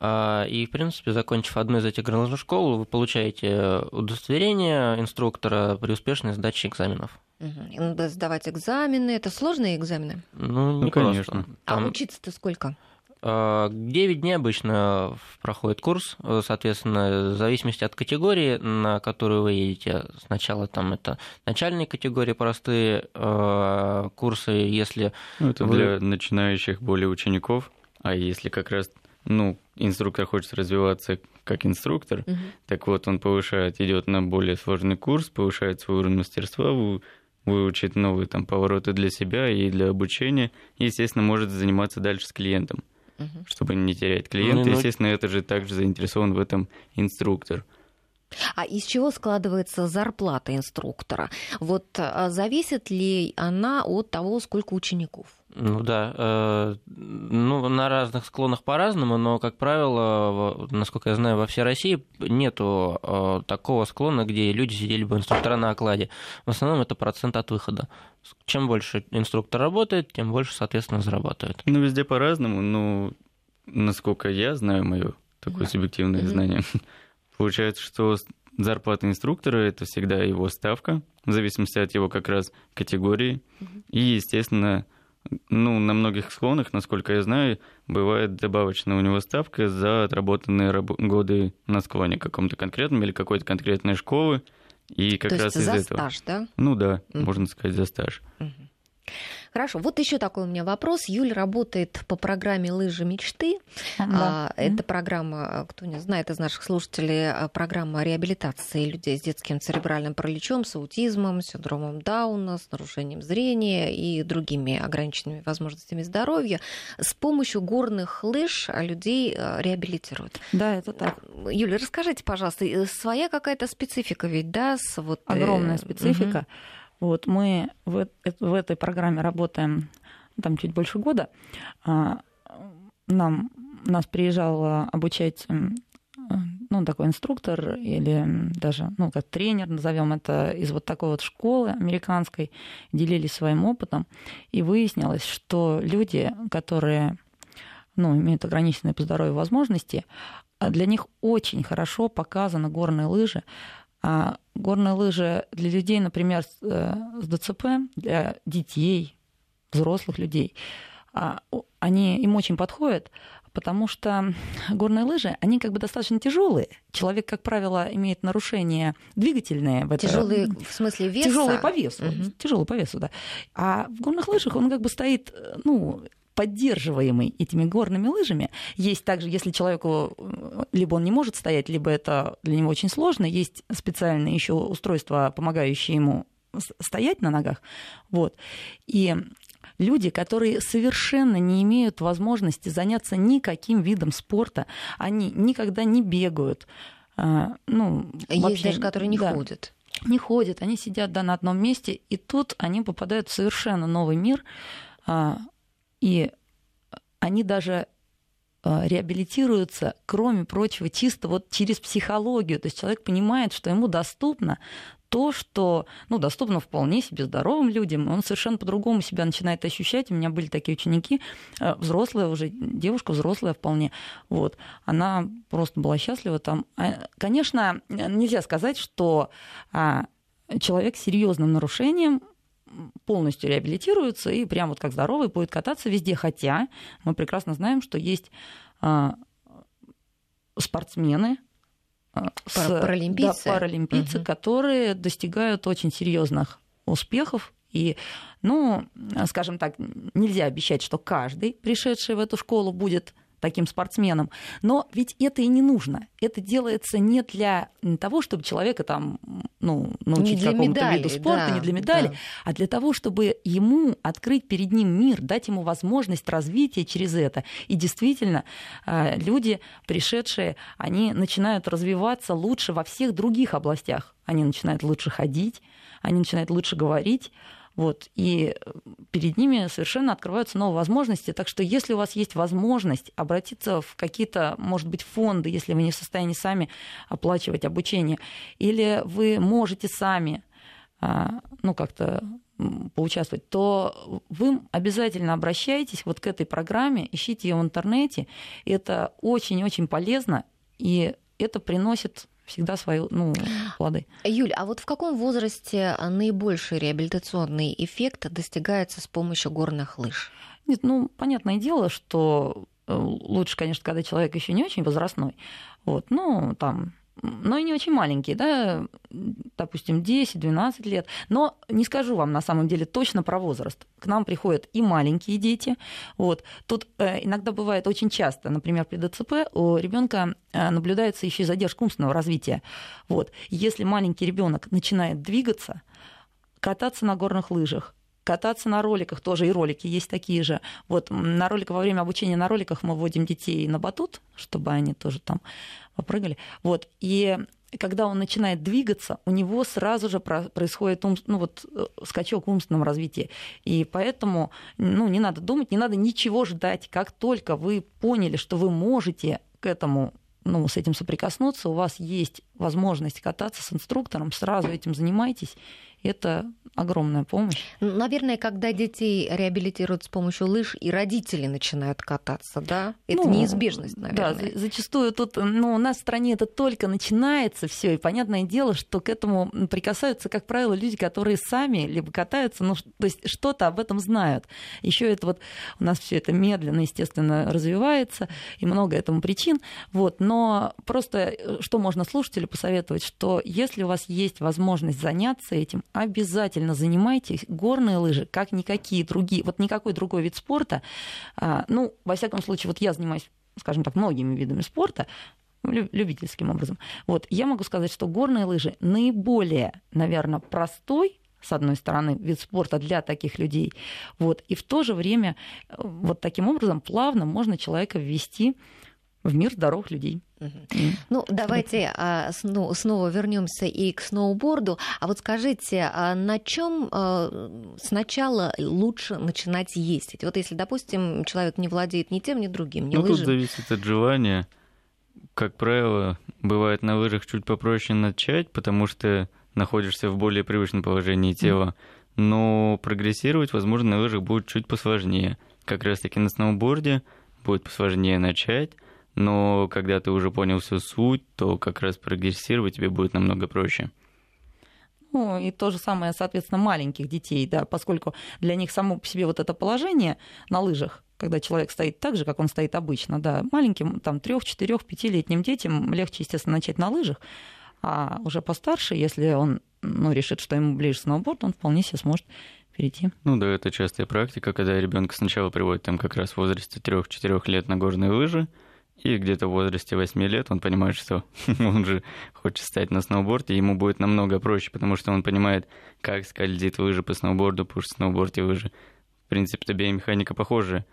И, в принципе, закончив одну из этих горнолыжных школ, вы получаете удостоверение инструктора при успешной сдаче экзаменов. Угу. Надо сдавать экзамены. Это сложные экзамены? Ну, не ну, конечно. А Там... А учиться-то сколько? 9 а, дней обычно проходит курс, соответственно, в зависимости от категории, на которую вы едете. Сначала там это начальные категории, простые а, курсы, если... Ну, это вы... для начинающих более учеников, а если как раз ну, инструктор хочет развиваться как инструктор, угу. так вот он повышает, идет на более сложный курс, повышает свой уровень мастерства, выучит новые там повороты для себя и для обучения, и, естественно, может заниматься дальше с клиентом, угу. чтобы не терять клиента. Ну, ну... Естественно, это же также заинтересован в этом инструктор. А из чего складывается зарплата инструктора? Вот а, зависит ли она от того, сколько учеников? Ну да, э, ну на разных склонах по-разному, но, как правило, насколько я знаю, во всей России нету э, такого склона, где люди сидели бы инструктора на окладе. В основном это процент от выхода. Чем больше инструктор работает, тем больше, соответственно, зарабатывает. Ну, везде по-разному, но насколько я знаю, мое такое да. субъективное mm-hmm. знание, получается, что зарплата инструктора это всегда его ставка, в зависимости от его как раз категории. И, естественно, ну, на многих склонах, насколько я знаю, бывает добавочная у него ставка за отработанные раб- годы на склоне каком-то конкретном или какой-то конкретной школы. И как То раз есть из за этого. стаж, да? Ну да, Мгм. можно сказать, за стаж. Хорошо, вот еще такой у меня вопрос. Юль работает по программе «Лыжи мечты». Да. А, Это программа, кто не знает из наших слушателей, а, программа реабилитации людей с детским церебральным параличом, с аутизмом, синдромом Дауна, с нарушением зрения и другими ограниченными возможностями здоровья. С помощью горных лыж а, людей а, реабилитируют. Да, это так. Юля, расскажите, пожалуйста, э, своя какая-то специфика ведь, да? С вот, э, Огромная специфика. мгм. Вот мы в, в этой программе работаем ну, там чуть больше года. А, Нам нас приезжал а, обучать ну, такой инструктор или даже, ну, как тренер, назовем это, из вот такой вот школы американской, делились своим опытом, и выяснилось, что люди, которые ну, имеют ограниченные по здоровью возможности, а для них очень хорошо показаны горные лыжи, горные лыжи для людей, например, с, э, ДЦП, для детей, взрослых людей, а, они им очень подходят, потому что горные лыжи, они как бы достаточно тяжелые. Человек, как правило, имеет нарушения двигательные. В это- Тяжелые в смысле веса? Тяжелые по весу. Мгм. Тяжелый по весу, да. А в горных лыжах он как бы стоит, э, ну, поддерживаемый этими горными лыжами. Есть также, если человеку либо он не может стоять, либо это для него очень сложно, есть специальные еще устройства, помогающие ему стоять на ногах. Вот. И люди, которые совершенно не имеют возможности заняться никаким видом спорта, они никогда не бегают. а, Ну, Есть вообще, даже, которые не да ходят. не ходят, они сидят да, на одном месте, и тут они попадают в совершенно новый мир, а, и они даже а, реабилитируются, кроме прочего, чисто вот через психологию. То есть человек понимает, что ему доступно то, что ну, доступно вполне себе здоровым людям, он совершенно по-другому себя начинает ощущать. У меня были такие ученики, э, взрослая уже, девушка взрослая вполне, вот, она просто была счастлива там. А, Конечно, нельзя сказать, что а, человек с серьезным нарушением полностью реабилитируется и прям вот как здоровый будет кататься везде, хотя мы прекрасно знаем, что есть а, спортсмены, а, Пара- паралимпийцы. да, паралимпийцы, Мгм. которые достигают очень серьезных успехов. И, ну, скажем так, нельзя обещать, что каждый, пришедший в эту школу, будет таким спортсменом. Но ведь это и не нужно. Это делается не для того, чтобы человека там, ну, научить какому-то виду спорта, да, не для медали, да. а для того, чтобы ему открыть перед ним мир, дать ему возможность развития через это. И действительно, а, люди, пришедшие, они начинают развиваться лучше во всех других областях. Они начинают лучше ходить, они начинают лучше говорить. Вот, и перед ними совершенно открываются новые возможности. Так что если у вас есть возможность обратиться в какие-то, может быть, фонды, если вы не в состоянии сами оплачивать обучение, или вы можете сами а, ну, как-то поучаствовать, то вы обязательно обращайтесь вот к этой программе, ищите ее в интернете. Это очень-очень полезно, и это приносит всегда свои ну, плоды. Юль, а вот в каком возрасте наибольший реабилитационный эффект достигается с помощью горных лыж? Нет, ну, понятное дело, что э, лучше, конечно, когда человек еще не очень возрастной, вот, ну, там, но и не очень маленький, да, допустим, 10-12 лет. Но не скажу вам на самом деле точно про возраст. К нам приходят и маленькие дети. Вот. Тут э, иногда бывает очень часто, например, при ДЦП у ребенка э, наблюдается еще и задержка умственного развития. Вот. Если маленький ребенок начинает двигаться, кататься на горных лыжах, кататься на роликах, тоже и ролики есть такие же. Вот на роликах, во время обучения на роликах мы вводим детей на батут, чтобы они тоже там попрыгали. Вот. И когда он начинает двигаться, у него сразу же происходит ум, ну, вот, скачок в умственном развитии. И поэтому ну, не надо думать, не надо ничего ждать. Как только вы поняли, что вы можете к этому ну, с этим соприкоснуться, у вас есть возможность кататься с инструктором, сразу этим занимайтесь это огромная помощь. Наверное, когда детей реабилитируют с помощью лыж, и родители начинают кататься, да? Это ну, неизбежность, наверное. Да, зачастую тут, ну, у нас в стране это только начинается все, и понятное дело, что к этому прикасаются, как правило, люди, которые сами либо катаются, ну, то есть что-то об этом знают. Еще это вот у нас все это медленно, естественно, развивается, и много этому причин. Вот, но просто э, что можно слушателю посоветовать, что если у вас есть возможность заняться этим, обязательно занимайтесь. Горные лыжи, как никакие другие, вот никакой другой вид спорта. А, ну, во всяком случае, вот я занимаюсь, скажем так, многими видами спорта, любительским образом. Вот, я могу сказать, что горные лыжи наиболее, наверное, простой с одной стороны, вид спорта для таких людей. Вот. И в то же время вот таким образом плавно можно человека ввести в мир здоровых людей. Ну, давайте а, снова, снова вернемся и к сноуборду. А вот скажите, а на чем а, сначала лучше начинать ездить? Вот если, допустим, человек не владеет ни тем, ни другим, ни ну, лыжами. тут зависит от желания. Как правило, бывает на лыжах чуть попроще начать, потому что находишься в более привычном положении тела. Но прогрессировать, возможно, на лыжах будет чуть посложнее. Как раз-таки на сноуборде будет посложнее начать, но когда ты уже понял всю суть, то как раз прогрессировать тебе будет намного проще. Ну, и то же самое, соответственно, маленьких детей, да, поскольку для них само по себе вот это положение на лыжах, когда человек стоит так же, как он стоит обычно, да, маленьким, там, трех, четырех, пятилетним детям легче, естественно, начать на лыжах, а уже постарше, если он ну, решит, что ему ближе сноуборд, он вполне себе сможет перейти. Ну да, это частая практика, когда ребенка сначала приводят там как раз в возрасте 3-4 лет на горные лыжи, и где-то в возрасте 8 лет он понимает, что он же хочет стать на сноуборде, ему будет намного проще, потому что он понимает, как скользит лыжа по сноуборду, потому что сноуборд и лыжи, в принципе-то биомеханика похожая.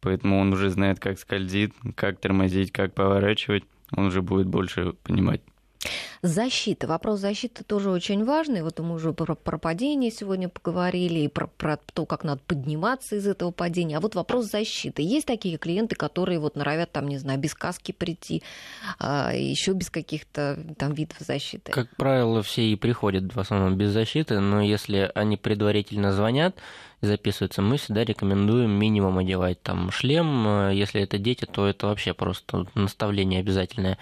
Поэтому он уже знает, как скользит, как тормозить, как поворачивать. Он уже будет больше понимать. Защита. Вопрос защиты тоже очень важный. Вот мы уже про, про падение сегодня поговорили, и про, про то, как надо подниматься из этого падения. А вот вопрос защиты. Есть такие клиенты, которые вот норовят, там, не знаю, без каски прийти, а, еще без каких-то там видов защиты? Как правило, все и приходят в основном без защиты, но если они предварительно звонят, записываются, мы всегда рекомендуем минимум одевать там шлем. Если это дети, то это вообще просто наставление обязательное.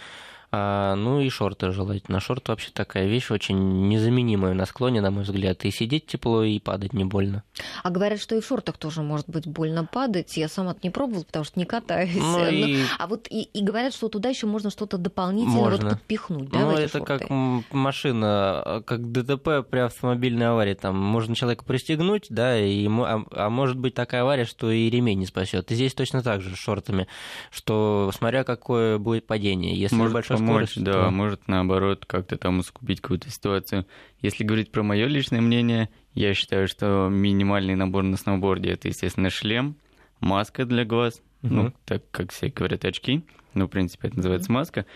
А, ну и шорты желательно. Шорт вообще такая вещь очень незаменимая на склоне, на мой взгляд. И сидеть тепло, и падать не больно. А говорят, что и в шортах тоже может быть больно падать. Я сама не пробовала, потому что не катаюсь. Ну, Но, и... А вот и, и говорят, что туда еще можно что-то дополнительно можно. вот подпихнуть. Да, ну, это шорты? как машина, как ДТП при автомобильной аварии. Там можно человека пристегнуть, да, и, а, а может быть такая авария, что и ремень не спасет. И здесь точно так же с шортами, что смотря какое будет падение. Если может большой помочь, скорость, да, то... может наоборот как-то там ускупить какую-то ситуацию. Если говорить про мое личное мнение, я считаю, что минимальный набор на сноуборде это, естественно, шлем, маска для глаз, угу. ну, так как все говорят, очки, ну, в принципе, это называется маска,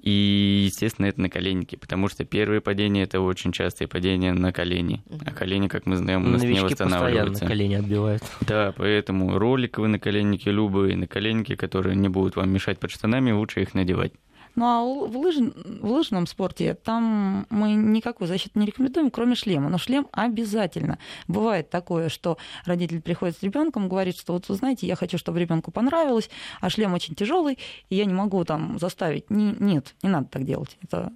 и, естественно, это наколенники, потому что первые падения это очень частые падения на колени. А колени, как мы знаем, у нас Новички не восстанавливаются. колени отбивают. Да, поэтому роликовые наколенники, любые наколенники, которые не будут вам мешать под штанами, лучше их надевать. Ну а в, лыж... в лыжном спорте там мы никакой защиты не рекомендуем, кроме шлема. Но шлем обязательно. Бывает такое, что родитель приходит с ребенком, говорит, что вот вы знаете, я хочу, чтобы ребенку понравилось, а шлем очень тяжелый, и я не могу там заставить. Не, нет, не надо так делать. Это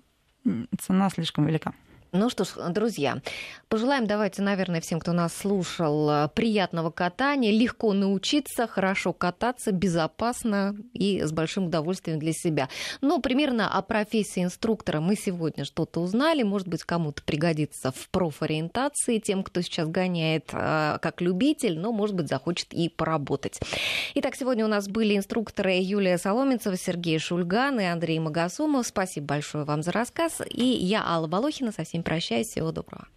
цена слишком велика. Ну что ж, друзья, пожелаем давайте, наверное, всем, кто нас слушал, э, приятного катания, легко научиться, хорошо кататься, безопасно и с большим удовольствием для себя. Но примерно о профессии инструктора мы сегодня что-то узнали. Может быть, кому-то пригодится в профориентации, тем, кто сейчас гоняет э, как любитель, но, может быть, захочет и поработать. Итак, сегодня у нас были инструкторы Юлия Соломенцева, Сергей Шульган и Андрей Магасумов. Спасибо большое вам за рассказ. И я, Алла Волохина, со всеми прощаюсь. Всего доброго.